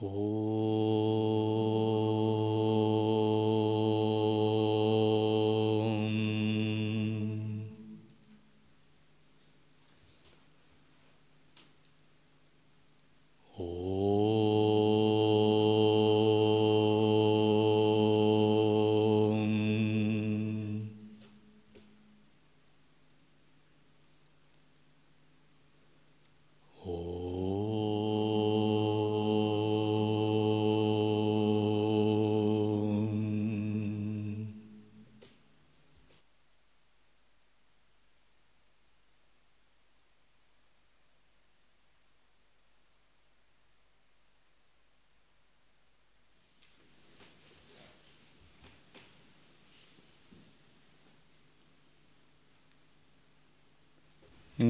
oh.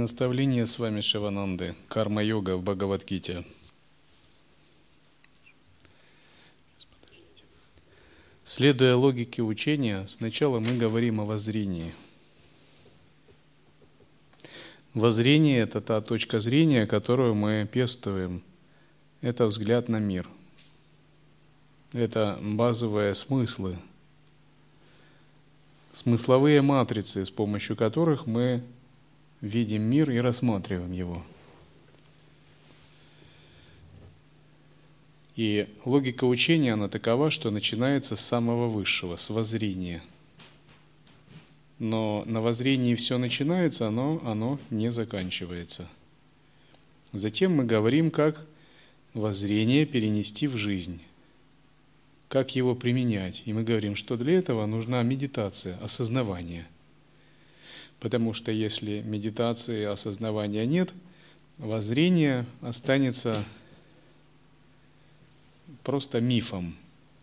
Наставление с вами Шивананды. Карма-йога в Бхагавадгите. Следуя логике учения, сначала мы говорим о воззрении. Воззрение – это та точка зрения, которую мы пестуем. Это взгляд на мир. Это базовые смыслы, смысловые матрицы, с помощью которых мы видим мир и рассматриваем его. И логика учения, она такова, что начинается с самого высшего, с воззрения. Но на воззрении все начинается, но оно не заканчивается. Затем мы говорим, как воззрение перенести в жизнь, как его применять. И мы говорим, что для этого нужна медитация, осознавание – Потому что если медитации осознавания нет, воззрение останется просто мифом,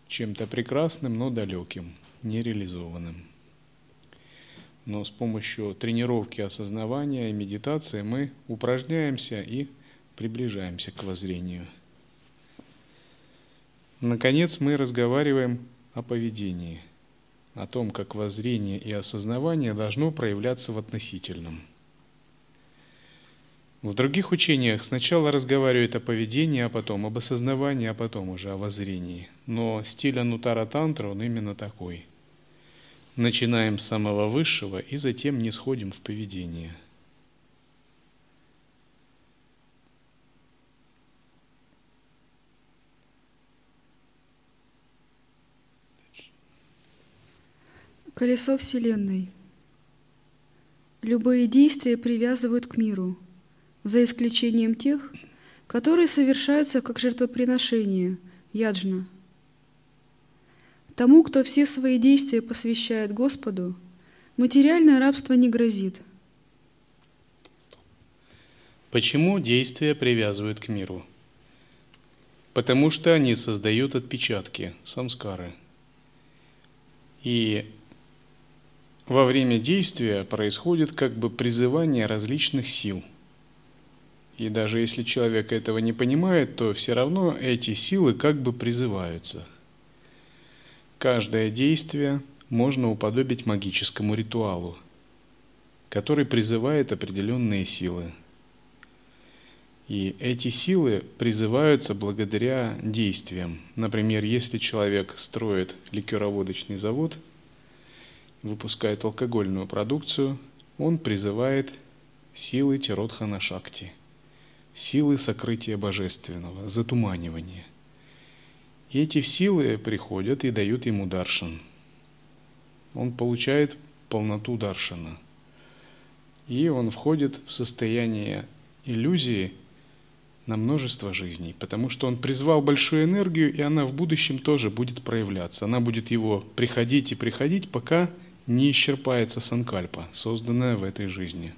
чем-то прекрасным, но далеким, нереализованным. Но с помощью тренировки осознавания и медитации мы упражняемся и приближаемся к воззрению. Наконец мы разговариваем о поведении – о том, как воззрение и осознавание должно проявляться в относительном. В других учениях сначала разговаривают о поведении, а потом об осознавании, а потом уже о воззрении. Но стиль Анутара Тантра, он именно такой. Начинаем с самого высшего и затем не сходим в поведение – Колесо Вселенной. Любые действия привязывают к миру, за исключением тех, которые совершаются как жертвоприношение, яджна. Тому, кто все свои действия посвящает Господу, материальное рабство не грозит. Почему действия привязывают к миру? Потому что они создают отпечатки, самскары. И во время действия происходит как бы призывание различных сил. И даже если человек этого не понимает, то все равно эти силы как бы призываются. Каждое действие можно уподобить магическому ритуалу, который призывает определенные силы. И эти силы призываются благодаря действиям. Например, если человек строит ликероводочный завод – выпускает алкогольную продукцию, он призывает силы Тиротхана Шакти, силы сокрытия божественного, затуманивания. И эти силы приходят и дают ему даршан. Он получает полноту даршана. И он входит в состояние иллюзии на множество жизней, потому что он призвал большую энергию, и она в будущем тоже будет проявляться. Она будет его приходить и приходить, пока не исчерпается санкальпа, созданная в этой жизни.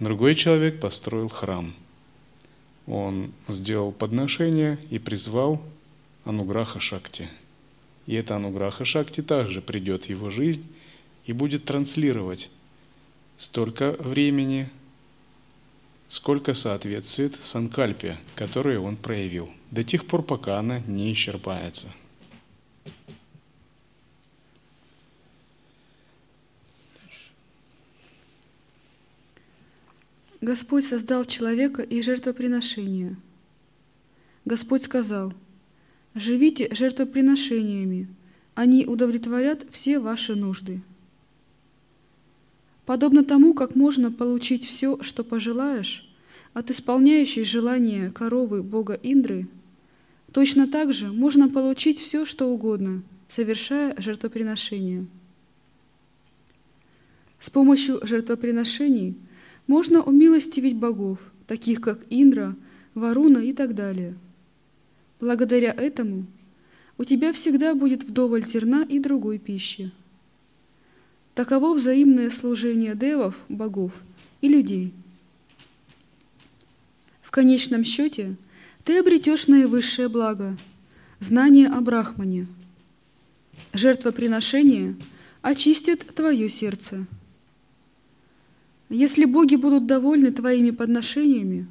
Другой человек построил храм. Он сделал подношение и призвал Ануграха Шакти. И эта Ануграха Шакти также придет в его жизнь и будет транслировать столько времени, сколько соответствует санкальпе, которую он проявил, до тех пор, пока она не исчерпается. Господь создал человека и жертвоприношение. Господь сказал, «Живите жертвоприношениями, они удовлетворят все ваши нужды». Подобно тому, как можно получить все, что пожелаешь, от исполняющей желания коровы бога Индры, точно так же можно получить все, что угодно, совершая жертвоприношение. С помощью жертвоприношений можно умилостивить богов, таких как Индра, Варуна и так далее. Благодаря этому у тебя всегда будет вдоволь зерна и другой пищи. Таково взаимное служение девов, богов и людей. В конечном счете ты обретешь наивысшее благо – знание о Брахмане. Жертвоприношение очистит твое сердце – если боги будут довольны твоими подношениями,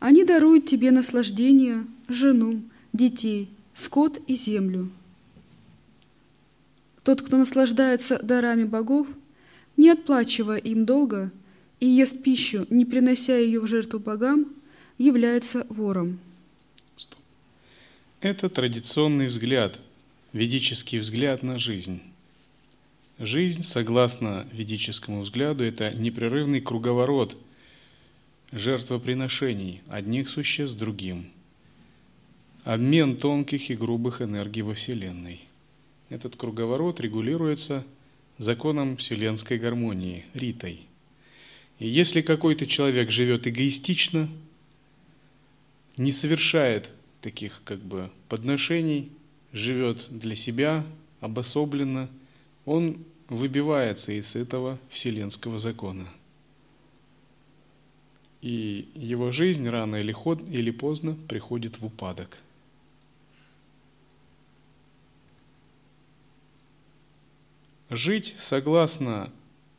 они даруют тебе наслаждение, жену, детей, скот и землю. Тот, кто наслаждается дарами богов, не отплачивая им долго и ест пищу, не принося ее в жертву богам, является вором. Это традиционный взгляд, ведический взгляд на жизнь. Жизнь, согласно ведическому взгляду, это непрерывный круговорот жертвоприношений одних существ другим. Обмен тонких и грубых энергий во Вселенной. Этот круговорот регулируется законом вселенской гармонии, ритой. И если какой-то человек живет эгоистично, не совершает таких как бы подношений, живет для себя обособленно, он выбивается из этого вселенского закона. И его жизнь рано или, ход, или поздно приходит в упадок. Жить согласно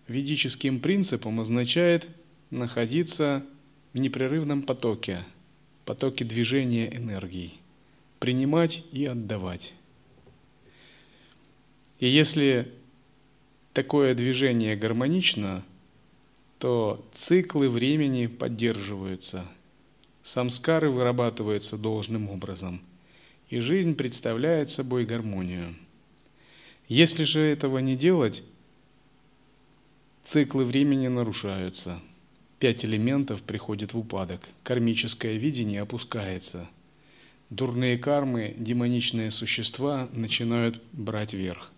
ведическим принципам означает находиться в непрерывном потоке, потоке движения энергии, принимать и отдавать. И если такое движение гармонично, то циклы времени поддерживаются, самскары вырабатываются должным образом, и жизнь представляет собой гармонию. Если же этого не делать, циклы времени нарушаются, пять элементов приходят в упадок, кармическое видение опускается, дурные кармы, демоничные существа начинают брать верх.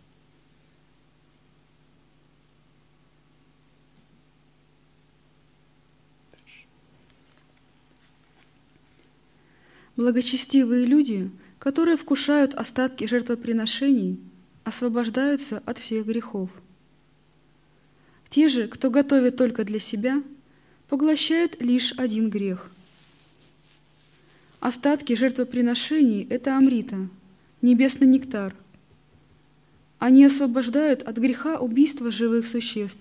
Благочестивые люди, которые вкушают остатки жертвоприношений, освобождаются от всех грехов. Те же, кто готовит только для себя, поглощают лишь один грех. Остатки жертвоприношений – это амрита, небесный нектар. Они освобождают от греха убийства живых существ,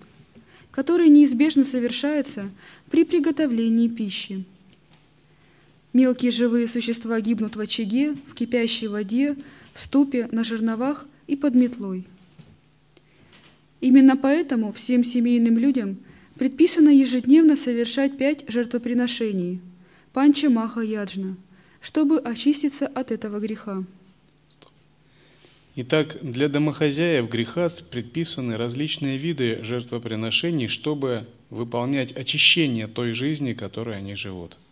которые неизбежно совершаются при приготовлении пищи. Мелкие живые существа гибнут в очаге, в кипящей воде, в ступе, на жерновах и под метлой. Именно поэтому всем семейным людям предписано ежедневно совершать пять жертвоприношений – панча маха яджна, чтобы очиститься от этого греха. Итак, для домохозяев греха предписаны различные виды жертвоприношений, чтобы выполнять очищение той жизни, которой они живут –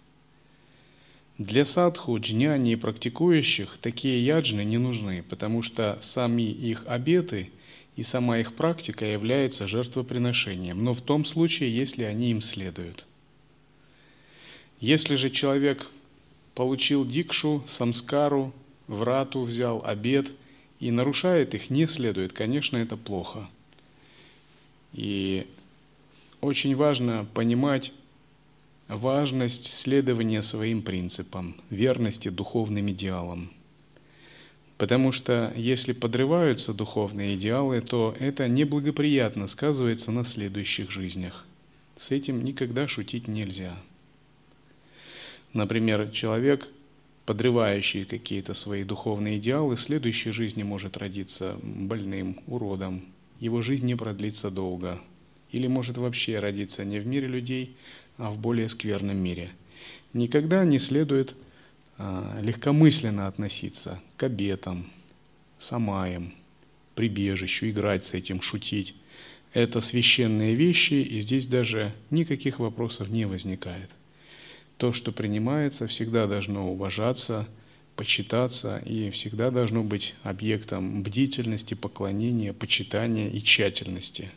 для садху, джняни и практикующих такие яджны не нужны, потому что сами их обеты и сама их практика является жертвоприношением, но в том случае, если они им следуют. Если же человек получил дикшу, самскару, врату взял обед и нарушает их, не следует, конечно, это плохо. И очень важно понимать, важность следования своим принципам, верности духовным идеалам. Потому что если подрываются духовные идеалы, то это неблагоприятно сказывается на следующих жизнях. С этим никогда шутить нельзя. Например, человек, подрывающий какие-то свои духовные идеалы, в следующей жизни может родиться больным, уродом. Его жизнь не продлится долго. Или может вообще родиться не в мире людей, а в более скверном мире. Никогда не следует а, легкомысленно относиться к обетам, самаям, прибежищу, играть с этим, шутить. Это священные вещи, и здесь даже никаких вопросов не возникает. То, что принимается, всегда должно уважаться, почитаться и всегда должно быть объектом бдительности, поклонения, почитания и тщательности.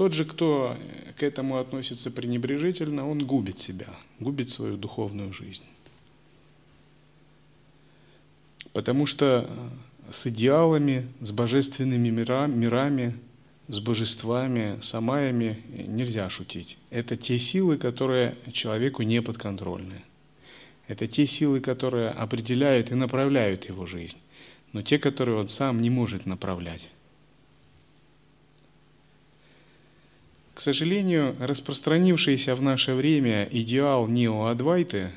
Тот же, кто к этому относится пренебрежительно, он губит себя, губит свою духовную жизнь. Потому что с идеалами, с божественными мирами, с божествами, самаями нельзя шутить. Это те силы, которые человеку не подконтрольны. Это те силы, которые определяют и направляют его жизнь, но те, которые он сам не может направлять. К сожалению, распространившийся в наше время идеал неоадвайты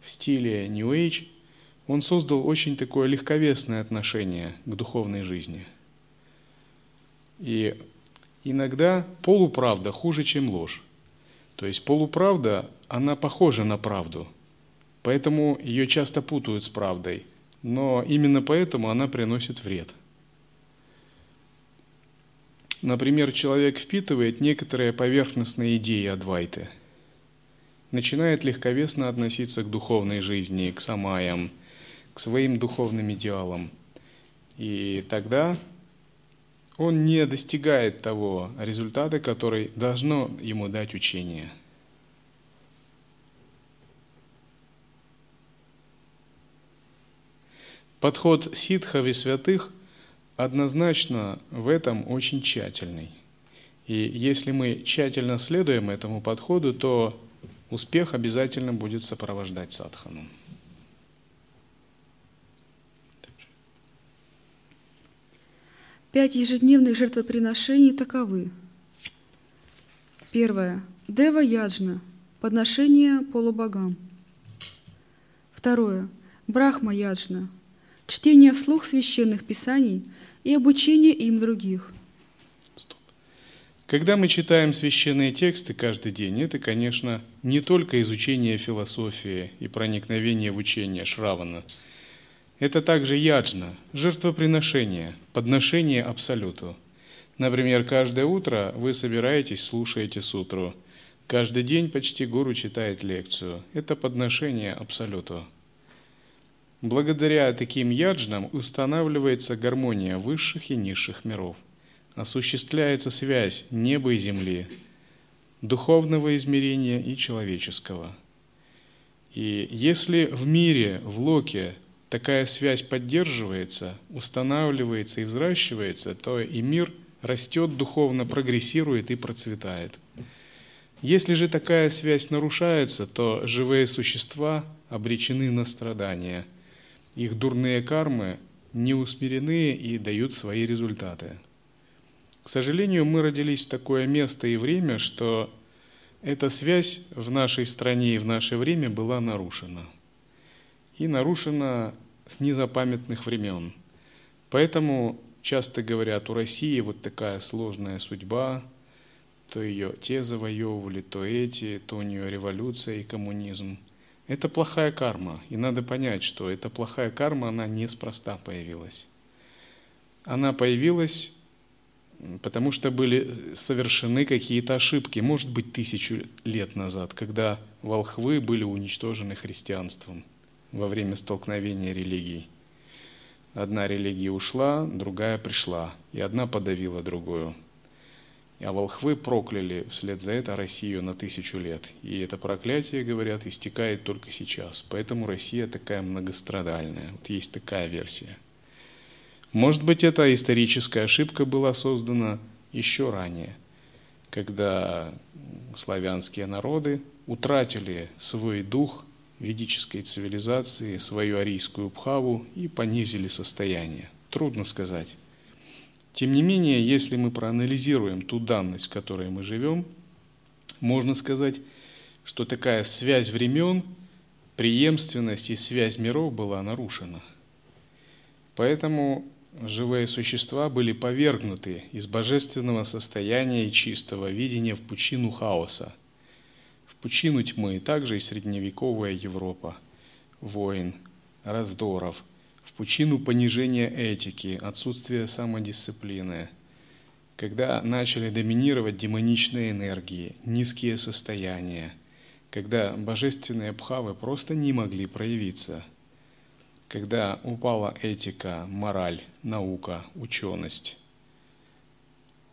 в стиле New Age – он создал очень такое легковесное отношение к духовной жизни. И иногда полуправда хуже, чем ложь. То есть полуправда, она похожа на правду, поэтому ее часто путают с правдой, но именно поэтому она приносит вред. Например, человек впитывает некоторые поверхностные идеи Адвайты, начинает легковесно относиться к духовной жизни, к самаям – к своим духовным идеалам. И тогда он не достигает того результата, который должно ему дать учение. Подход ситхов и святых однозначно в этом очень тщательный. И если мы тщательно следуем этому подходу, то успех обязательно будет сопровождать садхану. Пять ежедневных жертвоприношений таковы. Первое. Дева Яджна. Подношение полубогам. Второе. Брахма Яджна. Чтение вслух священных писаний и обучение им других. Стоп. Когда мы читаем священные тексты каждый день, это, конечно, не только изучение философии и проникновение в учение Шравана – это также яджна, жертвоприношение, подношение Абсолюту. Например, каждое утро вы собираетесь, слушаете сутру. Каждый день почти гуру читает лекцию. Это подношение Абсолюту. Благодаря таким яджнам устанавливается гармония высших и низших миров. Осуществляется связь неба и земли, духовного измерения и человеческого. И если в мире, в локе такая связь поддерживается, устанавливается и взращивается, то и мир растет духовно, прогрессирует и процветает. Если же такая связь нарушается, то живые существа обречены на страдания. Их дурные кармы не усмирены и дают свои результаты. К сожалению, мы родились в такое место и время, что эта связь в нашей стране и в наше время была нарушена – и нарушена с незапамятных времен. Поэтому часто говорят, у России вот такая сложная судьба, то ее те завоевывали, то эти, то у нее революция и коммунизм. Это плохая карма, и надо понять, что эта плохая карма, она неспроста появилась. Она появилась, потому что были совершены какие-то ошибки, может быть, тысячу лет назад, когда волхвы были уничтожены христианством – во время столкновения религий. Одна религия ушла, другая пришла, и одна подавила другую. А волхвы прокляли вслед за это Россию на тысячу лет. И это проклятие, говорят, истекает только сейчас. Поэтому Россия такая многострадальная. Вот есть такая версия. Может быть, эта историческая ошибка была создана еще ранее, когда славянские народы утратили свой дух ведической цивилизации свою арийскую бхаву и понизили состояние. Трудно сказать. Тем не менее, если мы проанализируем ту данность, в которой мы живем, можно сказать, что такая связь времен, преемственность и связь миров была нарушена. Поэтому живые существа были повергнуты из божественного состояния и чистого видения в пучину хаоса – В пучину тьмы также и средневековая Европа, войн, раздоров, в пучину понижения этики, отсутствия самодисциплины, когда начали доминировать демоничные энергии, низкие состояния, когда божественные бхавы просто не могли проявиться – когда упала этика, мораль, наука, ученость.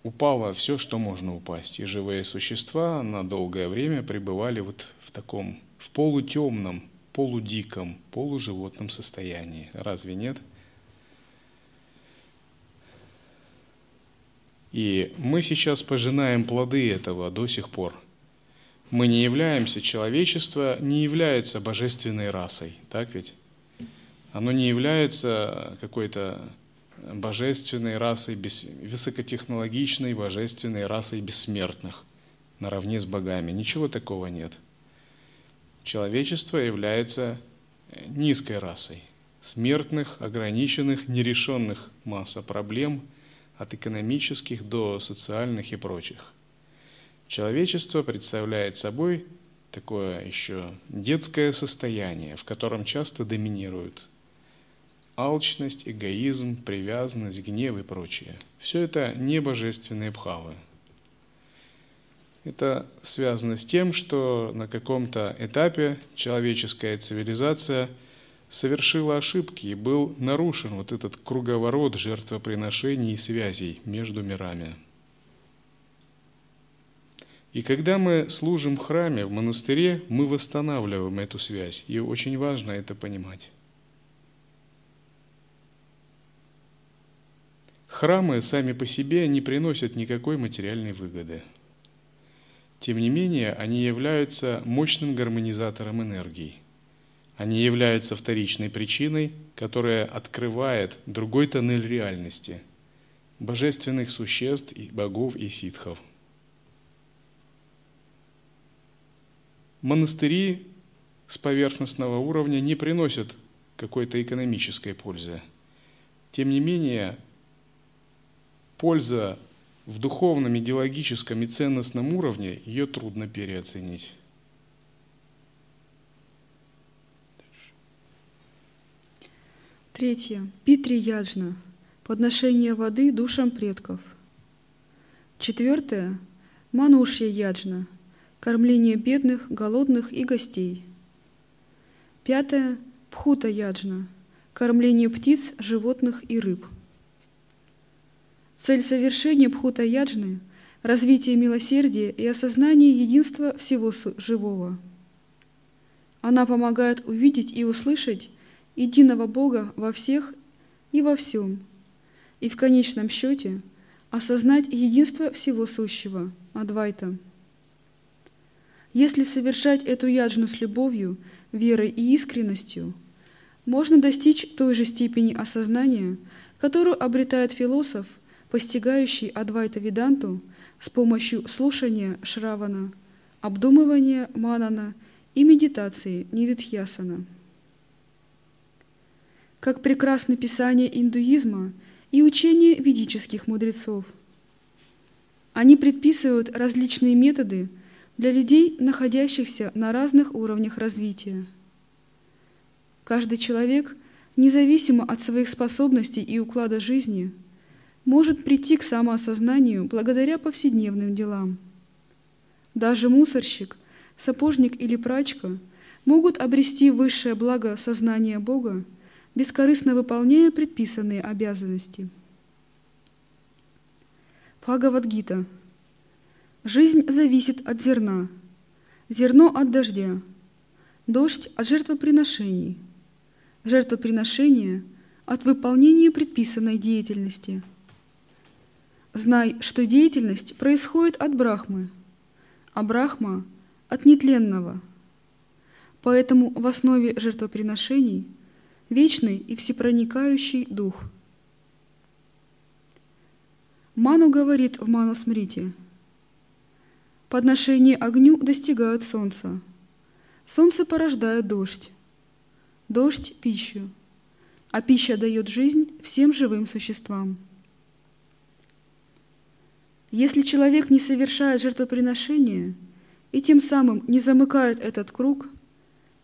Упало все, что можно упасть, и живые существа на долгое время пребывали вот в таком, в полутемном, полудиком, полуживотном состоянии. Разве нет? И мы сейчас пожинаем плоды этого до сих пор. Мы не являемся, человечество не является божественной расой, так ведь? оно не является какой-то божественной расой, высокотехнологичной божественной расой бессмертных наравне с богами. Ничего такого нет. Человечество является низкой расой, смертных, ограниченных, нерешенных масса проблем от экономических до социальных и прочих. Человечество представляет собой такое еще детское состояние, в котором часто доминируют алчность, эгоизм, привязанность, гнев и прочее. Все это не божественные бхавы. Это связано с тем, что на каком-то этапе человеческая цивилизация совершила ошибки и был нарушен вот этот круговорот жертвоприношений и связей между мирами. И когда мы служим в храме, в монастыре, мы восстанавливаем эту связь. И очень важно это понимать. Храмы сами по себе не приносят никакой материальной выгоды. Тем не менее, они являются мощным гармонизатором энергии. Они являются вторичной причиной, которая открывает другой тоннель реальности – божественных существ, и богов и ситхов. Монастыри с поверхностного уровня не приносят какой-то экономической пользы. Тем не менее, польза в духовном, идеологическом и ценностном уровне, ее трудно переоценить. Третье. Питри яджна. Подношение воды душам предков. Четвертое. Манушья яджна. Кормление бедных, голодных и гостей. Пятое. Пхута яджна. Кормление птиц, животных и рыб. Цель совершения Бхута-яджны – развитие милосердия и осознание единства всего живого. Она помогает увидеть и услышать единого Бога во всех и во всем, и в конечном счете осознать единство всего сущего, Адвайта. Если совершать эту яджну с любовью, верой и искренностью, можно достичь той же степени осознания, которую обретает философ – постигающий Адвайта Веданту с помощью слушания Шравана, обдумывания Манана и медитации Нидитхьясана. Как прекрасны писания индуизма и учения ведических мудрецов. Они предписывают различные методы для людей, находящихся на разных уровнях развития. Каждый человек, независимо от своих способностей и уклада жизни – может прийти к самоосознанию благодаря повседневным делам. Даже мусорщик, сапожник или прачка могут обрести высшее благо сознания Бога, бескорыстно выполняя предписанные обязанности. Бхагавадгита. Жизнь зависит от зерна, зерно от дождя, дождь от жертвоприношений, жертвоприношение от выполнения предписанной деятельности – Знай, что деятельность происходит от Брахмы, а Брахма – от нетленного. Поэтому в основе жертвоприношений – вечный и всепроникающий Дух. Ману говорит в Ману Смрите – подношение огню достигают солнца. Солнце порождает дождь, дождь – пищу, а пища дает жизнь всем живым существам. Если человек не совершает жертвоприношения и тем самым не замыкает этот круг,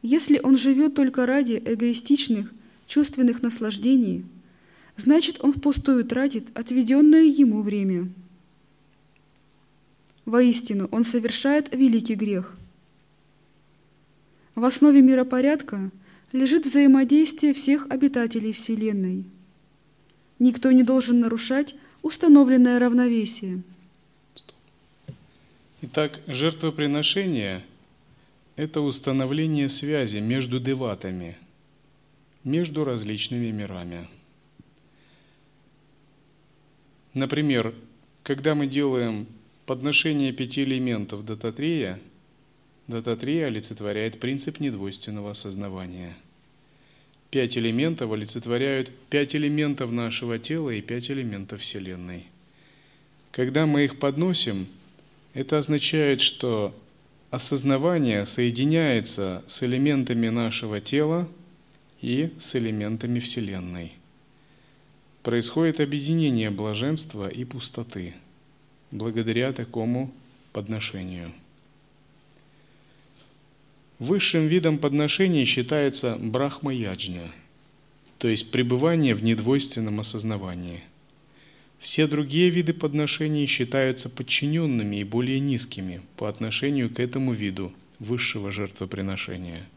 если он живет только ради эгоистичных, чувственных наслаждений, значит он впустую тратит отведенное ему время. Воистину, он совершает великий грех. В основе миропорядка лежит взаимодействие всех обитателей Вселенной. Никто не должен нарушать установленное равновесие. Итак, жертвоприношение – это установление связи между деватами, между различными мирами. Например, когда мы делаем подношение пяти элементов Дататрея, Дататрея олицетворяет принцип недвойственного осознавания. Пять элементов олицетворяют пять элементов нашего тела и пять элементов Вселенной. Когда мы их подносим, это означает, что осознавание соединяется с элементами нашего тела и с элементами Вселенной. Происходит объединение блаженства и пустоты – благодаря такому подношению. Высшим видом подношения считается брахма-яджня, то есть пребывание в недвойственном осознавании. Все другие виды подношений считаются подчиненными и более низкими по отношению к этому виду высшего жертвоприношения.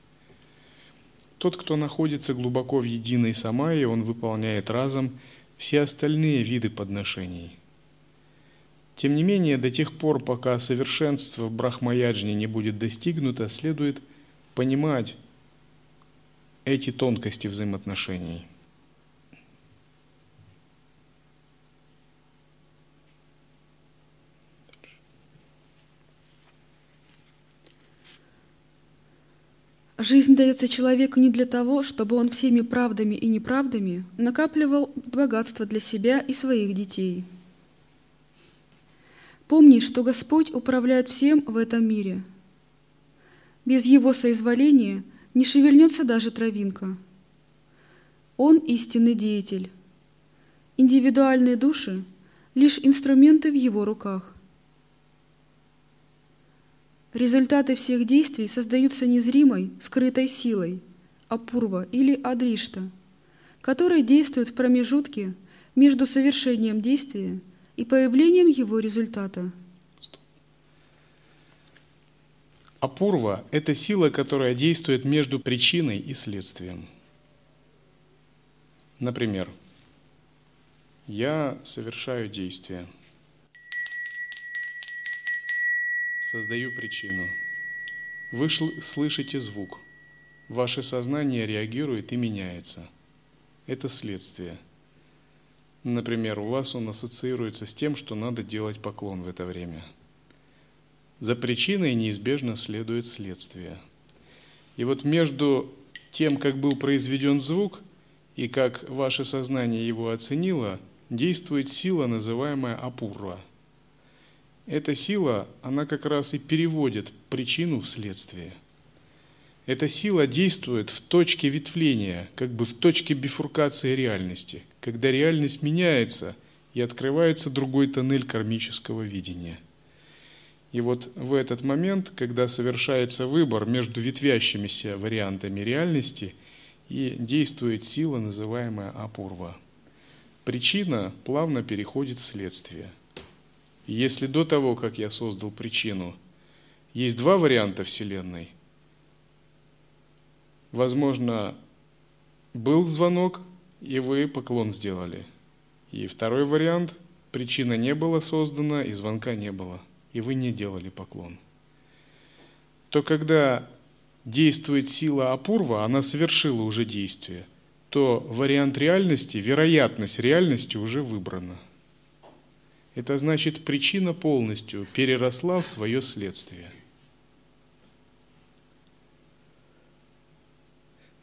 Тот, кто находится глубоко в единой самайе, он выполняет разом все остальные виды подношений – тем не менее, до тех пор, пока совершенство в брахмаяджне не будет достигнуто, следует понимать эти тонкости взаимоотношений. Жизнь дается человеку не для того, чтобы он всеми правдами и неправдами накапливал богатство для себя и своих детей – Помни, что Господь управляет всем в этом мире. Без Его соизволения не шевельнется даже травинка. Он истинный деятель. Индивидуальные души — лишь инструменты в Его руках. Результаты всех действий создаются незримой, скрытой силой, апурва или адришта, которая действует в промежутке между совершением действия — и появлением его результата. Апурва – это сила, которая действует между причиной и следствием. Например, я совершаю действие, создаю причину. Вы слышите звук, ваше сознание реагирует и меняется. Это следствие – Например, у вас он ассоциируется с тем, что надо делать поклон в это время. За причиной неизбежно следует следствие. И вот между тем, как был произведен звук, и как ваше сознание его оценило, действует сила, называемая апурва. Эта сила, она как раз и переводит причину в следствие. Эта сила действует в точке ветвления, как бы в точке бифуркации реальности, когда реальность меняется и открывается другой тоннель кармического видения. И вот в этот момент, когда совершается выбор между ветвящимися вариантами реальности, и действует сила, называемая апурва. Причина плавно переходит в следствие. Если до того, как я создал причину, есть два варианта Вселенной – Возможно, был звонок, и вы поклон сделали. И второй вариант – причина не была создана, и звонка не было, и вы не делали поклон. То когда действует сила Апурва, она совершила уже действие, то вариант реальности, вероятность реальности уже выбрана. Это значит, причина полностью переросла в свое следствие –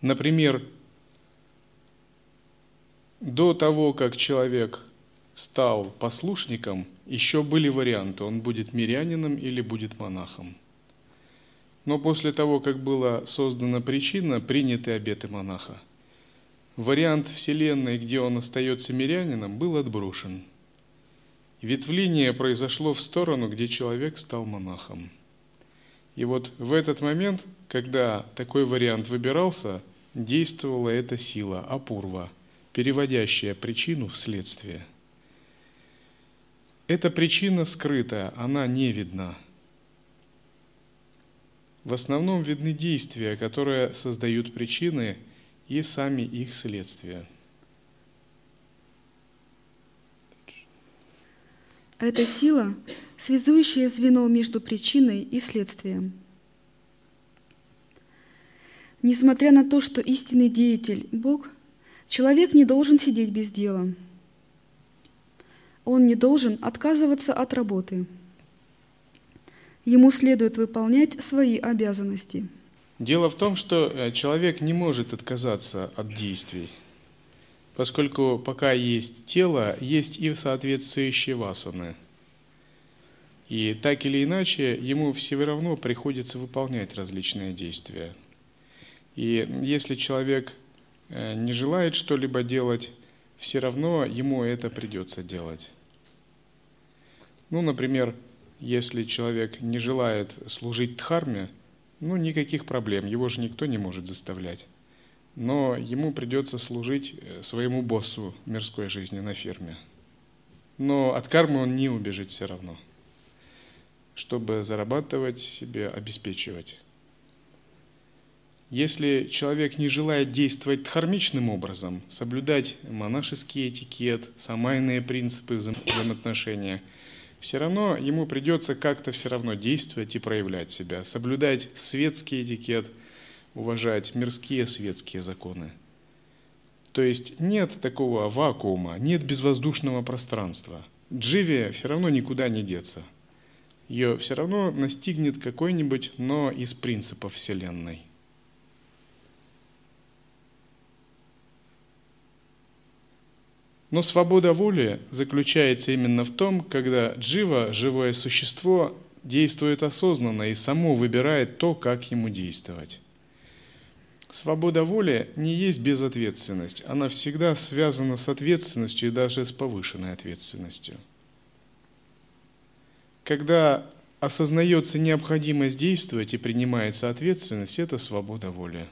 Например, до того, как человек стал послушником, еще были варианты, он будет мирянином или будет монахом. Но после того, как была создана причина, приняты обеты монаха. Вариант Вселенной, где он остается мирянином, был отброшен. Ветвление произошло в сторону, где человек стал монахом. И вот в этот момент, когда такой вариант выбирался, действовала эта сила, апурва, переводящая причину в следствие. Эта причина скрытая, она не видна. В основном видны действия, которые создают причины и сами их следствия. Это сила, связующее звено между причиной и следствием. Несмотря на то, что истинный деятель – Бог, человек не должен сидеть без дела. Он не должен отказываться от работы. Ему следует выполнять свои обязанности. Дело в том, что э, человек не может отказаться от действий, поскольку пока есть тело, есть и соответствующие васаны – и так или иначе, ему все равно приходится выполнять различные действия. И если человек э, не желает что-либо делать, все равно ему это придется делать. Ну, например, если человек не желает служить дхарме, ну, никаких проблем, его же никто не может заставлять. Но ему придется служить э, своему боссу мирской жизни на ферме. Но от кармы он не убежит все равно – чтобы зарабатывать себе, обеспечивать. Если человек не желает действовать дхармичным образом, соблюдать монашеский этикет, самайные принципы взаимоотношения, все равно ему придется как-то все равно действовать и проявлять себя, соблюдать светский этикет, уважать мирские светские законы. То есть нет такого вакуума, нет безвоздушного пространства. Дживе все равно никуда не деться – ее все равно настигнет какой-нибудь, но из принципов Вселенной. Но свобода воли заключается именно в том, когда джива, живое существо, действует осознанно и само выбирает то, как ему действовать. Свобода воли не есть безответственность, она всегда связана с ответственностью и даже с повышенной ответственностью – когда осознается необходимость действовать и принимается ответственность, это свобода воли.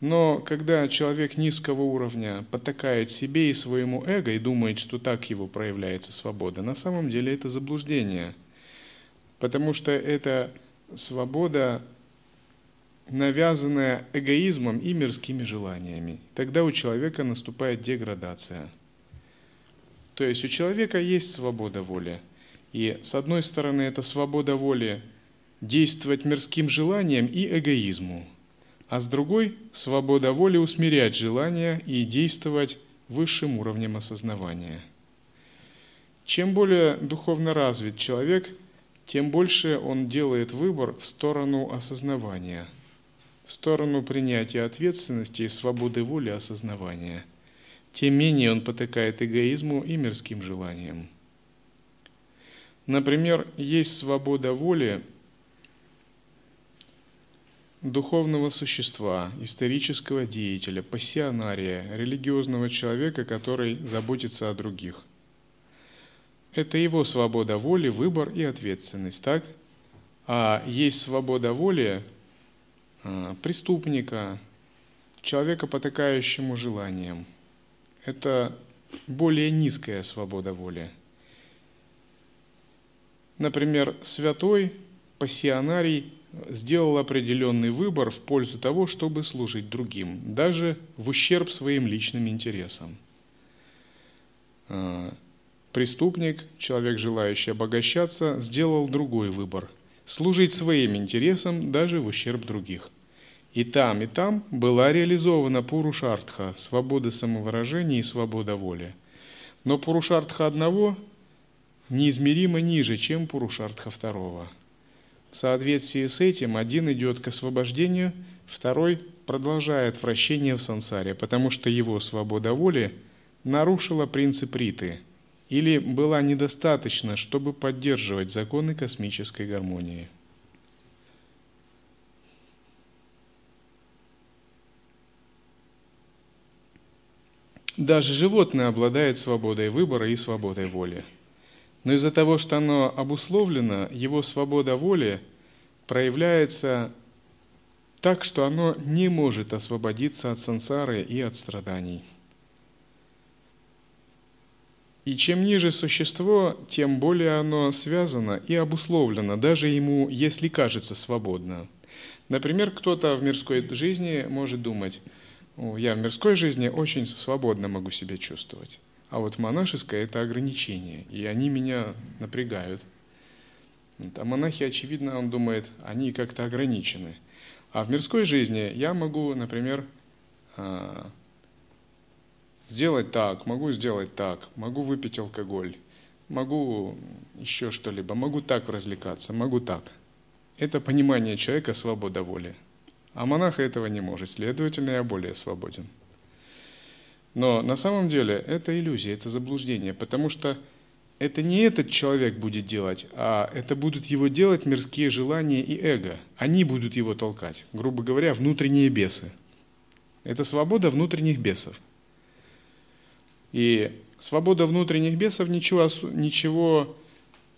Но когда человек низкого уровня потакает себе и своему эго и думает, что так его проявляется свобода, на самом деле это заблуждение. Потому что это свобода, навязанная эгоизмом и мирскими желаниями. Тогда у человека наступает деградация. То есть у человека есть свобода воли – и с одной стороны, это свобода воли действовать мирским желанием и эгоизму, а с другой – свобода воли усмирять желания и действовать высшим уровнем осознавания. Чем более духовно развит человек, тем больше он делает выбор в сторону осознавания, в сторону принятия ответственности и свободы воли осознавания. Тем менее он потыкает эгоизму и мирским желаниям. Например, есть свобода воли духовного существа, исторического деятеля, пассионария, религиозного человека, который заботится о других. Это его свобода воли, выбор и ответственность, так? А есть свобода воли преступника, человека, потакающему желанием. Это более низкая свобода воли – Например, святой пассионарий сделал определенный выбор в пользу того, чтобы служить другим, даже в ущерб своим личным интересам. А, преступник, человек, желающий обогащаться, сделал другой выбор – служить своим интересам даже в ущерб других. И там, и там была реализована Пурушартха – свобода самовыражения и свобода воли. Но Пурушартха одного неизмеримо ниже, чем Пурушартха второго. В соответствии с этим один идет к освобождению, второй продолжает вращение в сансаре, потому что его свобода воли нарушила принцип Риты или была недостаточна, чтобы поддерживать законы космической гармонии. Даже животное обладает свободой выбора и свободой воли – но из-за того, что оно обусловлено, его свобода воли проявляется так, что оно не может освободиться от сансары и от страданий. И чем ниже существо, тем более оно связано и обусловлено, даже ему, если кажется свободно. Например, кто-то в мирской жизни может думать, я в мирской жизни очень свободно могу себя чувствовать, а вот монашеское – это ограничение, и они меня напрягают. А монахи, очевидно, он думает, они как-то ограничены. А в мирской жизни я могу, например, а, сделать так, могу сделать так, могу выпить алкоголь, могу еще что-либо, могу так развлекаться, могу так. Это понимание человека свобода воли. А монах этого не может, следовательно, я более свободен. Но на самом деле это иллюзия, это заблуждение, потому что это не этот человек будет делать, а это будут его делать мирские желания и эго. Они будут его толкать, грубо говоря, внутренние бесы. Это свобода внутренних бесов. И свобода внутренних бесов ничего, ничего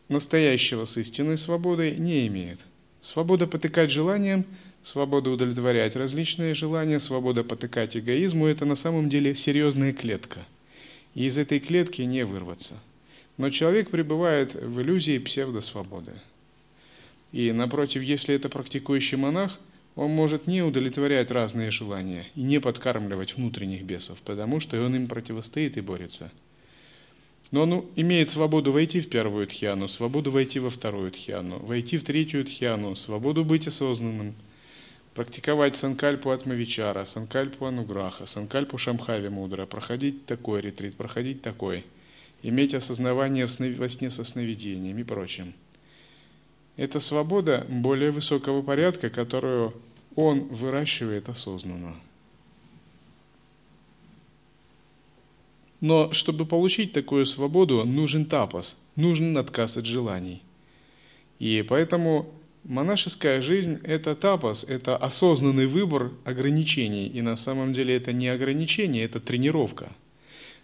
настоящего с истинной свободой не имеет. Свобода потыкать желанием, свобода удовлетворять различные желания, свобода потыкать эгоизму – это на самом деле серьезная клетка. И из этой клетки не вырваться. Но человек пребывает в иллюзии псевдосвободы. И напротив, если это практикующий монах – он может не удовлетворять разные желания и не подкармливать внутренних бесов, потому что он им противостоит и борется. Но он имеет свободу войти в первую тхьяну, свободу войти во вторую тхьяну, войти в третью тхьяну, свободу быть осознанным, практиковать санкальпу атмавичара, санкальпу ануграха, санкальпу шамхави мудра, проходить такой ретрит, проходить такой, иметь осознавание во сне со сновидением и прочим. Это свобода более высокого порядка, которую он выращивает осознанно. Но чтобы получить такую свободу, нужен тапос, нужен отказ от желаний. И поэтому монашеская жизнь – это тапос, это осознанный выбор ограничений. И на самом деле это не ограничение, это тренировка.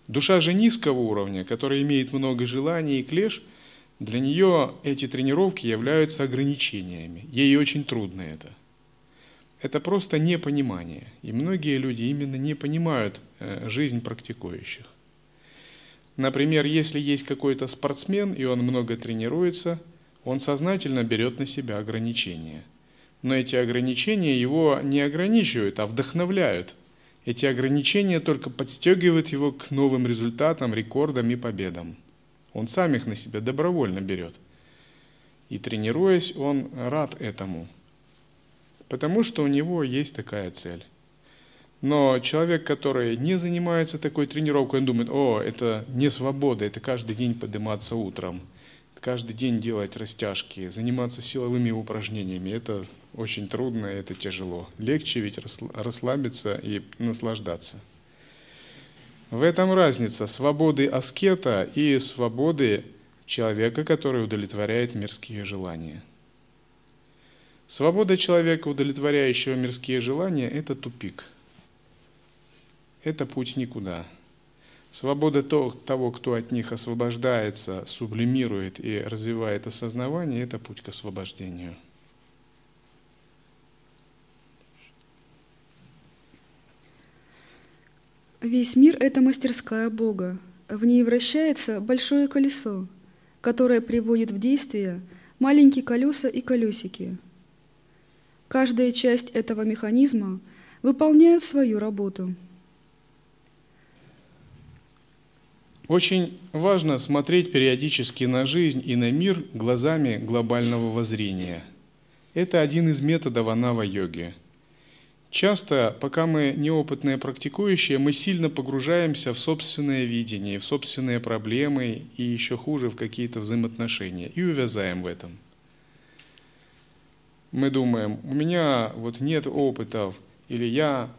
Душа же низкого уровня, которая имеет много желаний и клеш – для нее эти тренировки являются ограничениями. Ей очень трудно это. Это просто непонимание. И многие люди именно не понимают э, жизнь практикующих. Например, если есть какой-то спортсмен, и он много тренируется, он сознательно берет на себя ограничения. Но эти ограничения его не ограничивают, а вдохновляют. Эти ограничения только подстегивают его к новым результатам, рекордам и победам. Он сам их на себя добровольно берет. И тренируясь, он рад этому, потому что у него есть такая цель. Но человек, который не занимается такой тренировкой, он думает, о, это не свобода, это каждый день подниматься утром, каждый день делать растяжки, заниматься силовыми упражнениями. Это очень трудно, это тяжело. Легче ведь расслабиться и наслаждаться. В этом разница свободы аскета и свободы человека, который удовлетворяет мирские желания. Свобода человека, удовлетворяющего мирские желания, это тупик. Это путь никуда. Свобода того, кто от них освобождается, сублимирует и развивает осознавание, это путь к освобождению – Весь мир – это мастерская Бога. В ней вращается большое колесо, которое приводит в действие маленькие колеса и колесики. Каждая часть этого механизма выполняет свою работу. Очень важно смотреть периодически на жизнь и на мир глазами глобального воззрения. Это один из методов анава-йоги – Часто, пока мы неопытные практикующие, мы сильно погружаемся в собственное видение, в собственные проблемы и еще хуже в какие-то взаимоотношения и увязаем в этом. Мы думаем, у меня вот нет опытов, или я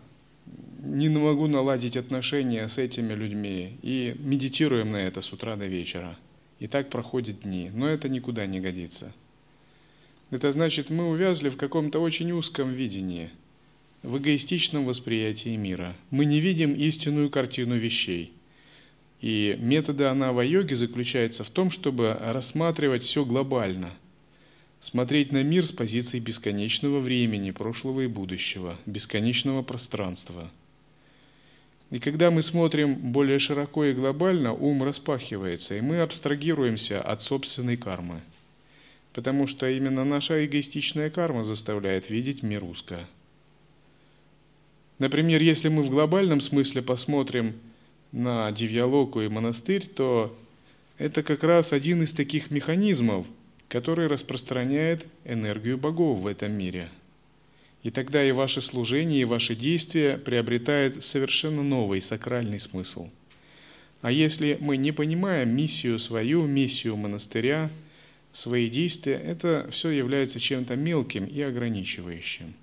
не могу наладить отношения с этими людьми, и медитируем на это с утра до вечера. И так проходят дни, но это никуда не годится. Это значит, мы увязли в каком-то очень узком видении – в эгоистичном восприятии мира. Мы не видим истинную картину вещей. И методы анава-йоги заключаются в том, чтобы рассматривать все глобально. Смотреть на мир с позиции бесконечного времени, прошлого и будущего, бесконечного пространства. И когда мы смотрим более широко и глобально, ум распахивается, и мы абстрагируемся от собственной кармы. Потому что именно наша эгоистичная карма заставляет видеть мир узко. Например, если мы в глобальном смысле посмотрим на Дивьялоку и монастырь, то это как раз один из таких механизмов, который распространяет энергию богов в этом мире. И тогда и ваше служение, и ваши действия приобретают совершенно новый сакральный смысл. А если мы не понимаем миссию свою, миссию монастыря, свои действия, это все является чем-то мелким и ограничивающим.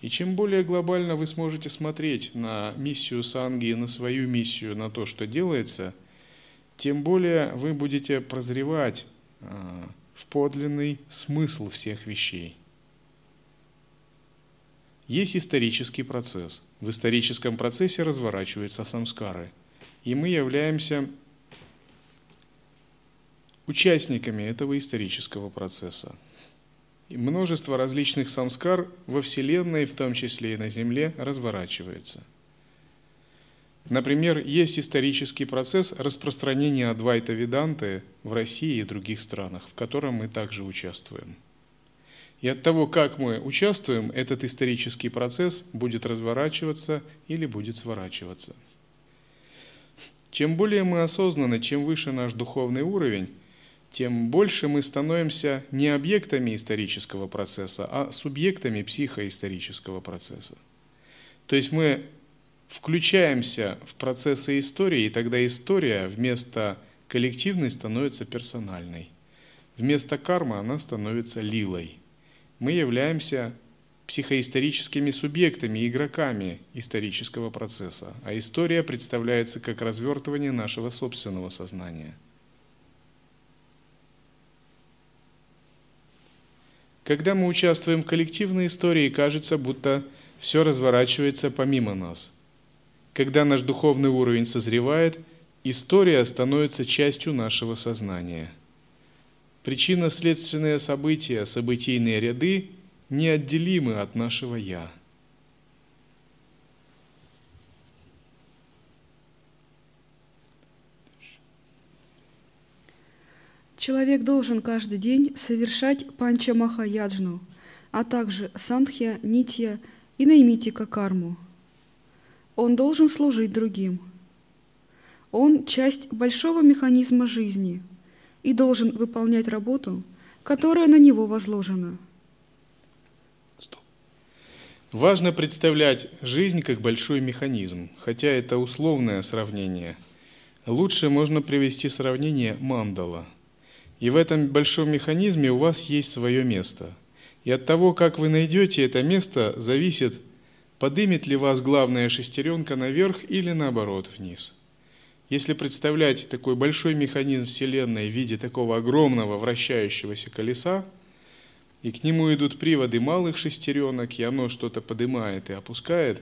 И чем более глобально вы сможете смотреть на миссию Санги, на свою миссию, на то, что делается, тем более вы будете прозревать а, в подлинный смысл всех вещей. Есть исторический процесс. В историческом процессе разворачиваются самскары. И мы являемся участниками этого исторического процесса. И множество различных самскар во Вселенной, в том числе и на Земле, разворачивается. Например, есть исторический процесс распространения Адвайта Веданты в России и других странах, в котором мы также участвуем. И от того, как мы участвуем, этот исторический процесс будет разворачиваться или будет сворачиваться. Чем более мы осознаны, чем выше наш духовный уровень, тем больше мы становимся не объектами исторического процесса, а субъектами психоисторического процесса. То есть мы включаемся в процессы истории, и тогда история вместо коллективной становится персональной. Вместо кармы она становится лилой. Мы являемся психоисторическими субъектами, игроками исторического процесса, а история представляется как развертывание нашего собственного сознания. Когда мы участвуем в коллективной истории, кажется, будто все разворачивается помимо нас – когда наш духовный уровень созревает, история становится частью нашего сознания. Причинно-следственные события, событийные ряды неотделимы от нашего «я». Человек должен каждый день совершать панча махаяджну, а также санхья, нитья и наймитика карму – он должен служить другим. Он часть большого механизма жизни и должен выполнять работу, которая на него возложена. Стоп. Важно представлять жизнь как большой механизм, хотя это условное сравнение. Лучше можно привести сравнение мандала. И в этом большом механизме у вас есть свое место. И от того, как вы найдете это место, зависит подымет ли вас главная шестеренка наверх или наоборот вниз. Если представлять такой большой механизм Вселенной в виде такого огромного вращающегося колеса, и к нему идут приводы малых шестеренок, и оно что-то поднимает и опускает,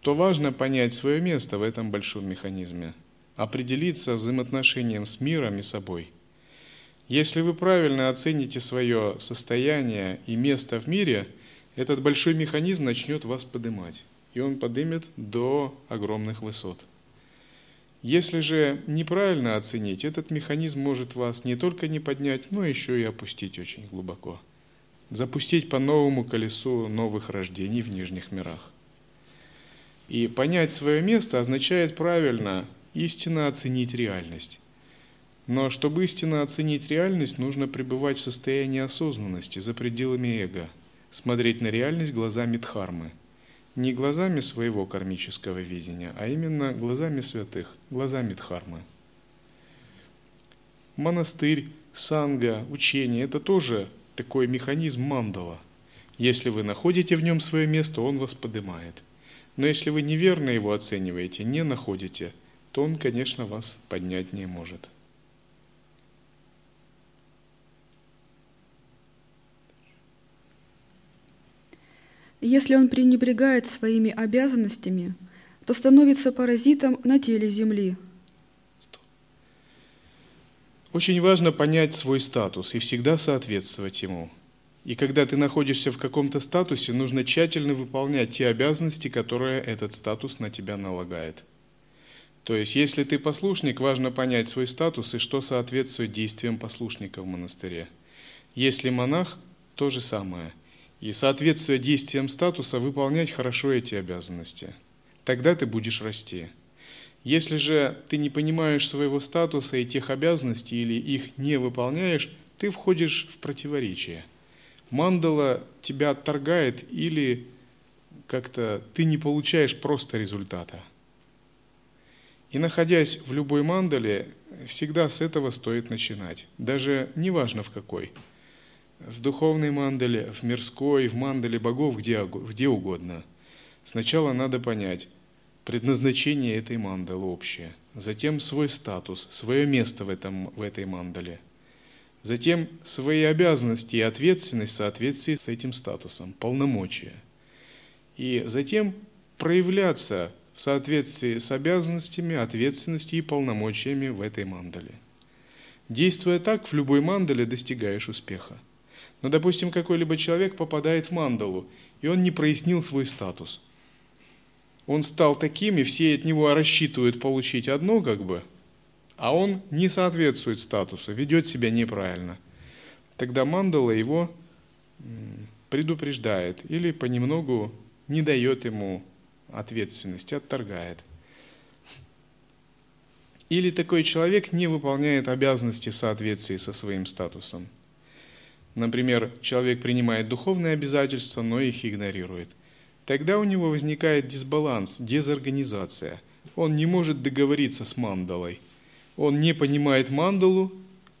то важно понять свое место в этом большом механизме, определиться взаимоотношением с миром и собой. Если вы правильно оцените свое состояние и место в мире – этот большой механизм начнет вас поднимать, и он поднимет до огромных высот. Если же неправильно оценить, этот механизм может вас не только не поднять, но еще и опустить очень глубоко. Запустить по новому колесу новых рождений в нижних мирах. И понять свое место означает правильно, истинно оценить реальность. Но чтобы истинно оценить реальность, нужно пребывать в состоянии осознанности за пределами эго – смотреть на реальность глазами Дхармы. Не глазами своего кармического видения, а именно глазами святых, глазами Дхармы. Монастырь, санга, учение – это тоже такой механизм мандала. Если вы находите в нем свое место, он вас поднимает. Но если вы неверно его оцениваете, не находите, то он, конечно, вас поднять не может. Если он пренебрегает своими обязанностями, то становится паразитом на теле Земли. Очень важно понять свой статус и всегда соответствовать ему. И когда ты находишься в каком-то статусе, нужно тщательно выполнять те обязанности, которые этот статус на тебя налагает. То есть, если ты послушник, важно понять свой статус и что соответствует действиям послушника в монастыре. Если монах, то же самое. И соответствуя действиям статуса, выполнять хорошо эти обязанности. Тогда ты будешь расти. Если же ты не понимаешь своего статуса и тех обязанностей или их не выполняешь, ты входишь в противоречие. Мандала тебя отторгает или как-то ты не получаешь просто результата. И находясь в любой мандале, всегда с этого стоит начинать, даже неважно в какой. В духовной мандале, в мирской, в мандале богов, где, где угодно. Сначала надо понять – предназначение этой мандалы общее, затем свой статус, свое место в, этом, в этой мандале, затем свои обязанности и ответственность в соответствии с этим статусом, полномочия, и затем проявляться в соответствии с обязанностями, ответственностью и полномочиями в этой мандале. Действуя так, в любой мандале достигаешь успеха. Но, допустим, какой-либо человек попадает в мандалу, и он не прояснил свой статус – он стал таким, и все от него рассчитывают получить одно, как бы, а он не соответствует статусу, ведет себя неправильно. Тогда мандала его предупреждает или понемногу не дает ему ответственности, отторгает. Или такой человек не выполняет обязанности в соответствии со своим статусом. Например, человек принимает духовные обязательства, но их игнорирует. Тогда у него возникает дисбаланс, дезорганизация. Он не может договориться с мандалой. Он не понимает мандалу,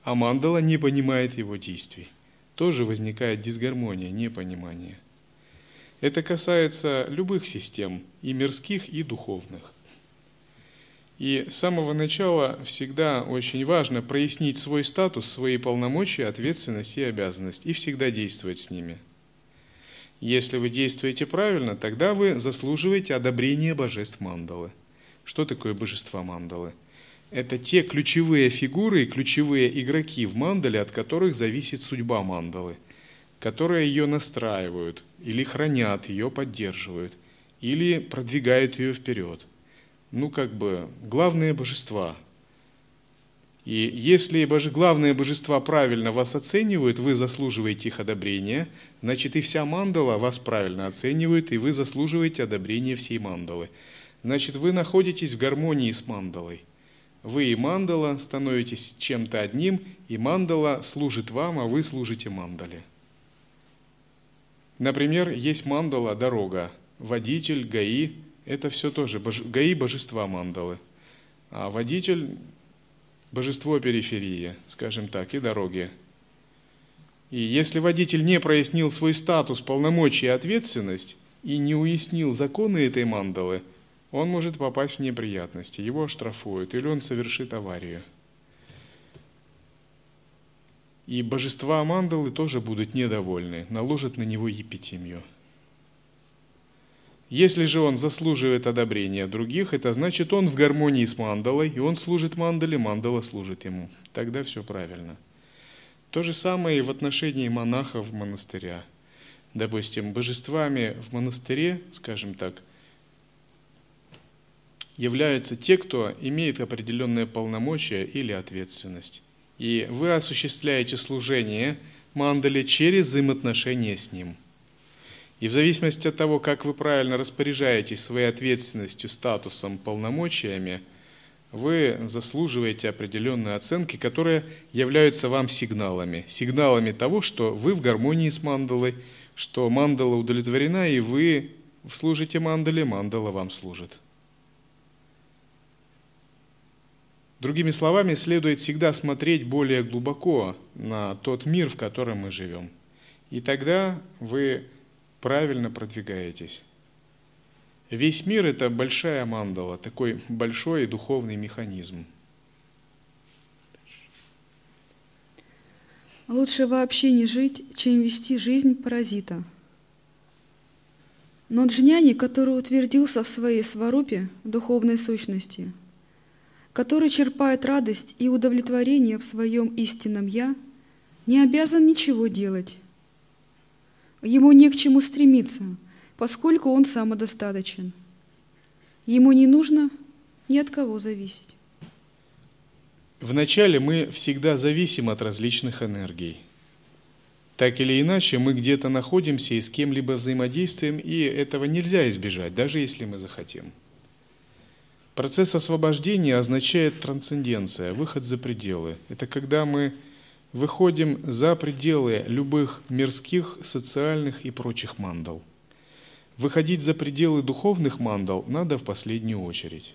а мандала не понимает его действий. Тоже возникает дисгармония, непонимание. Это касается любых систем, и мирских, и духовных. И с самого начала всегда очень важно прояснить свой статус, свои полномочия, ответственность и обязанность, и всегда действовать с ними – если вы действуете правильно, тогда вы заслуживаете одобрения божеств мандалы. Что такое божества мандалы? Это те ключевые фигуры и ключевые игроки в мандале, от которых зависит судьба мандалы, которые ее настраивают, или хранят ее, поддерживают, или продвигают ее вперед. Ну, как бы, главные божества – и если боже, главные божества правильно вас оценивают, вы заслуживаете их одобрения, значит и вся мандала вас правильно оценивает, и вы заслуживаете одобрения всей мандалы. Значит, вы находитесь в гармонии с мандалой. Вы и мандала становитесь чем-то одним, и мандала служит вам, а вы служите мандале. Например, есть мандала, дорога, водитель, ГАИ – это все тоже, ГАИ – божества мандалы. А водитель божество периферии, скажем так, и дороги. И если водитель не прояснил свой статус, полномочия и ответственность, и не уяснил законы этой мандалы, он может попасть в неприятности, его оштрафуют, или он совершит аварию. И божества мандалы тоже будут недовольны, наложат на него епитимию. Если же он заслуживает одобрения других, это значит, он в гармонии с мандалой, и он служит мандале, мандала служит ему. Тогда все правильно. То же самое и в отношении монахов монастыря. Допустим, божествами в монастыре, скажем так, являются те, кто имеет определенное полномочия или ответственность. И вы осуществляете служение мандале через взаимоотношения с ним – и в зависимости от того, как вы правильно распоряжаетесь своей ответственностью, статусом, полномочиями, вы заслуживаете определенные оценки, которые являются вам сигналами. Сигналами того, что вы в гармонии с мандалой, что мандала удовлетворена, и вы служите мандале, мандала вам служит. Другими словами, следует всегда смотреть более глубоко на тот мир, в котором мы живем. И тогда вы правильно продвигаетесь. Весь мир – это большая мандала, такой большой духовный механизм. Лучше вообще не жить, чем вести жизнь паразита. Но джняни, который утвердился в своей сварупе, духовной сущности, который черпает радость и удовлетворение в своем истинном «я», не обязан ничего делать – Ему не к чему стремиться, поскольку он самодостаточен. Ему не нужно ни от кого зависеть. Вначале мы всегда зависим от различных энергий. Так или иначе, мы где-то находимся и с кем-либо взаимодействуем, и этого нельзя избежать, даже если мы захотим. Процесс освобождения означает трансценденция, выход за пределы. Это когда мы выходим за пределы любых мирских, социальных и прочих мандал. Выходить за пределы духовных мандал надо в последнюю очередь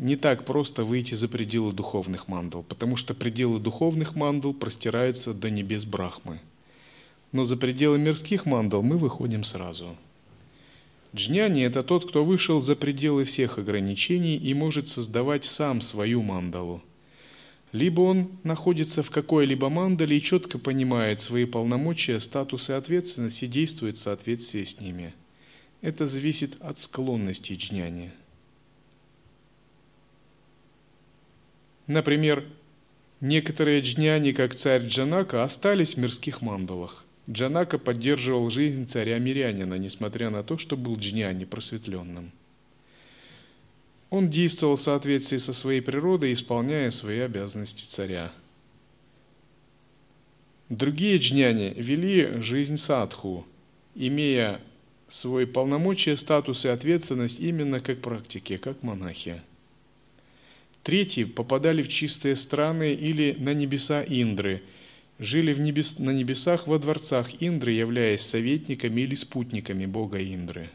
не так просто выйти за пределы духовных мандал, потому что пределы духовных мандал простираются до небес Брахмы. Но за пределы мирских мандал мы выходим сразу. Джняни – это тот, кто вышел за пределы всех ограничений и может создавать сам свою мандалу. Либо он находится в какой-либо мандале и четко понимает свои полномочия, статус и ответственность и действует в соответствии с ними. Это зависит от склонности джняни. Например, некоторые джняни, как царь Джанака, остались в мирских мандалах. Джанака поддерживал жизнь царя-мирянина, несмотря на то, что был джняни просветленным. Он действовал в соответствии со своей природой, исполняя свои обязанности царя. Другие джняни вели жизнь садху, имея свой полномочия, статус и ответственность именно как практики, как монахи. Третьи попадали в чистые страны или на небеса Индры, жили в небес, на небесах во дворцах Индры, являясь советниками или спутниками бога Индры.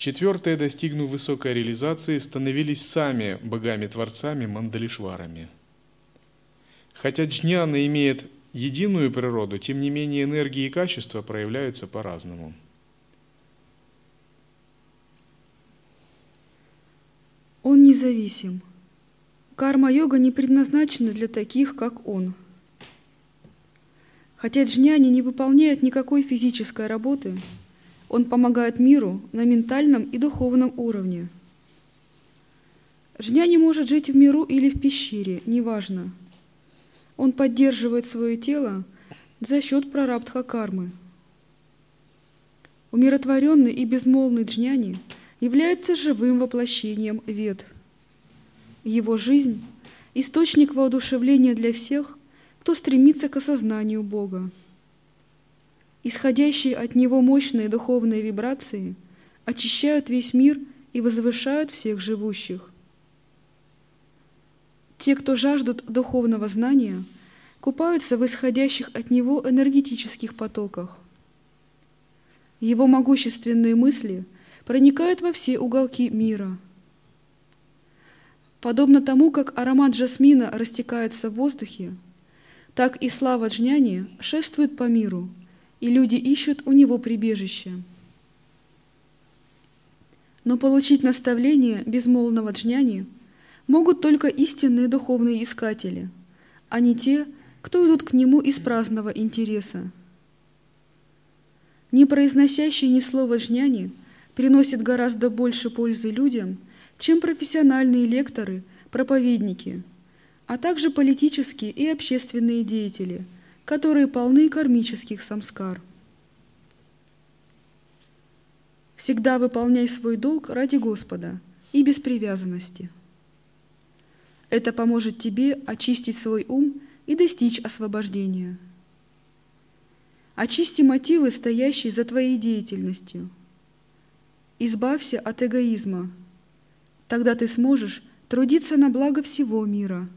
Четвертые, достигнув высокой реализации, становились сами богами-творцами Мандалишварами. Хотя джняна имеет единую природу, тем не менее энергии и качества проявляются по-разному – Он независим. Карма-йога не предназначена для таких, как он. Хотя джняни не выполняет никакой физической работы, он помогает миру на ментальном и духовном уровне. Жняни может жить в миру или в пещере, неважно. Он поддерживает свое тело за счет прарабдха кармы. Умиротворенный и безмолвный джняни – является живым воплощением вед. Его жизнь – источник воодушевления для всех, кто стремится к осознанию Бога. Исходящие от Него мощные духовные вибрации очищают весь мир и возвышают всех живущих. Те, кто жаждут духовного знания, купаются в исходящих от Него энергетических потоках. Его могущественные мысли – проникает во все уголки мира. Подобно тому, как аромат жасмина растекается в воздухе, так и слава джняни шествует по миру, и люди ищут у него прибежище. Но получить наставление безмолвного джняни могут только истинные духовные искатели, а не те, кто идут к нему из праздного интереса. Не произносящий ни слова джняни – приносит гораздо больше пользы людям, чем профессиональные лекторы, проповедники, а также политические и общественные деятели, которые полны кармических самскар. Всегда выполняй свой долг ради Господа и без привязанности. Это поможет тебе очистить свой ум и достичь освобождения. Очисти мотивы, стоящие за твоей деятельностью – избавься от эгоизма. Тогда ты сможешь трудиться на благо всего мира.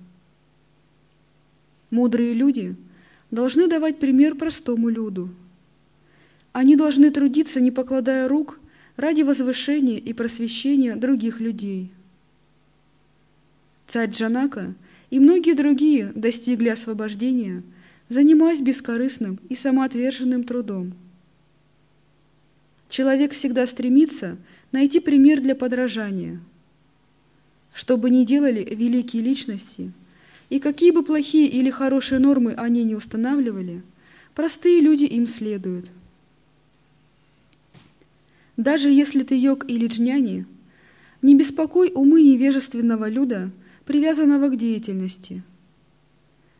Мудрые люди должны давать пример простому люду. Они должны трудиться, не покладая рук, ради возвышения и просвещения других людей. Царь Джанака и многие другие достигли освобождения, занимаясь бескорыстным и самоотверженным трудом – человек всегда стремится найти пример для подражания. Что бы ни делали великие личности, и какие бы плохие или хорошие нормы они не устанавливали, простые люди им следуют. Даже если ты йог или джняни, не беспокой умы невежественного люда, привязанного к деятельности.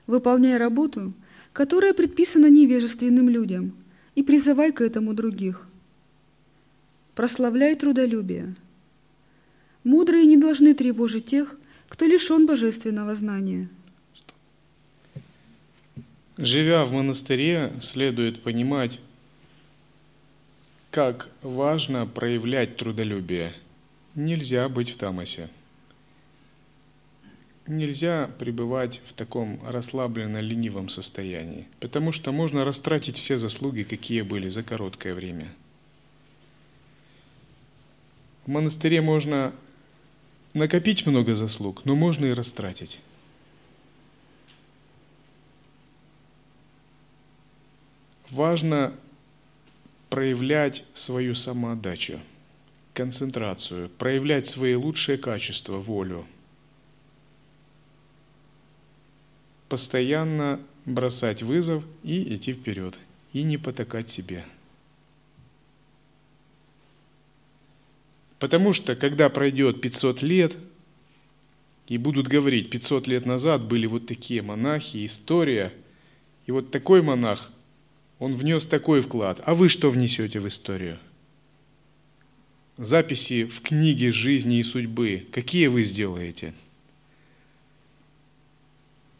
Выполняй работу, которая предписана невежественным людям – и призывай к этому других. Прославляй трудолюбие. Мудрые не должны тревожить тех, кто лишен божественного знания. Живя в монастыре, следует понимать, как важно проявлять трудолюбие. Нельзя быть в тамосе. Нельзя пребывать в таком расслабленно-ленивом состоянии, потому что можно растратить все заслуги, какие были за короткое время. В монастыре можно накопить много заслуг, но можно и растратить. Важно проявлять свою самоотдачу, концентрацию, проявлять свои лучшие качества, волю. Постоянно бросать вызов и идти вперед, и не потакать себе. Потому что, когда пройдет 500 лет, и будут говорить, 500 лет назад были вот такие монахи, история, и вот такой монах, он внес такой вклад, а вы что внесете в историю? Записи в книге жизни и судьбы, какие вы сделаете?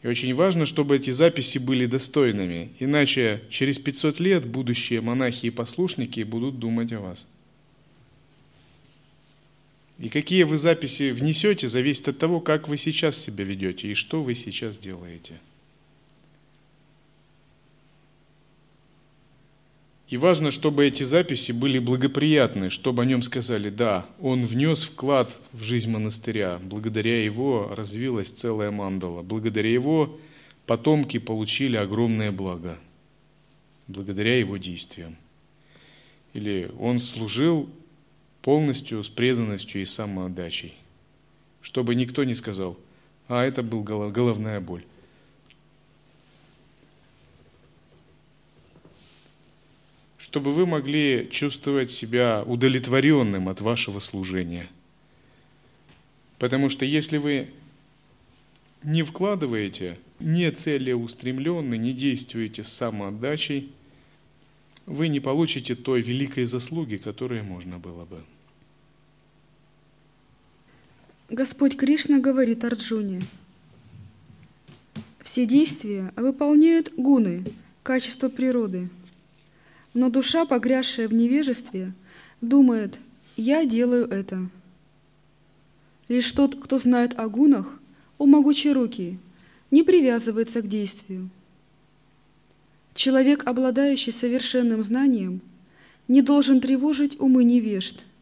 И очень важно, чтобы эти записи были достойными, иначе через 500 лет будущие монахи и послушники будут думать о вас. И какие вы записи внесете, зависит от того, как вы сейчас себя ведете и что вы сейчас делаете. И важно, чтобы эти записи были благоприятны, чтобы о нем сказали, да, он внес вклад в жизнь монастыря, благодаря его развилась целая мандала, благодаря его потомки получили огромное благо, благодаря его действиям. Или он служил полностью с преданностью и самоотдачей, чтобы никто не сказал, а это был головная боль. Чтобы вы могли чувствовать себя удовлетворенным от вашего служения. Потому что если вы не вкладываете, не целеустремленны, не действуете с самоотдачей, вы не получите той великой заслуги, которую можно было бы. Господь Кришна говорит Арджуне, все действия выполняют гуны, качество природы. Но душа, погрязшая в невежестве, думает, я делаю это. Лишь тот, кто знает о гунах, о могучей руки, не привязывается к действию. Человек, обладающий совершенным знанием, не должен тревожить умы невежд –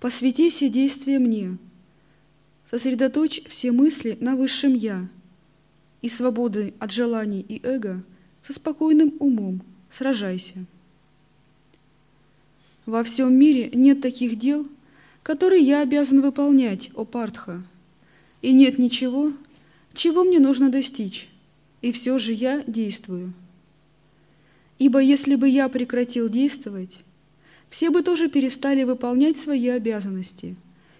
Посвяти все действия мне. Сосредоточь все мысли на высшем «Я» и свободы от желаний и эго со спокойным умом сражайся. Во всем мире нет таких дел, которые я обязан выполнять, о Партха, и нет ничего, чего мне нужно достичь, и все же я действую. Ибо если бы я прекратил действовать, все бы тоже перестали выполнять свои обязанности,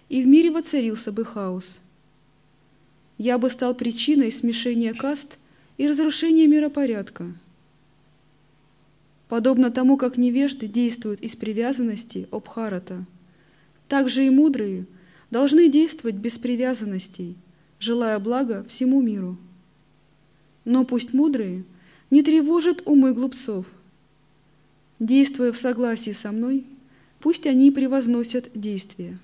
и в мире воцарился бы хаос. Я бы стал причиной смешения каст и разрушения миропорядка. Подобно тому, как невежды действуют из привязанности обхарата, так же и мудрые должны действовать без привязанностей, желая блага всему миру. Но пусть мудрые не тревожат умы глупцов – Действуя в согласии со мной, пусть они превозносят действия.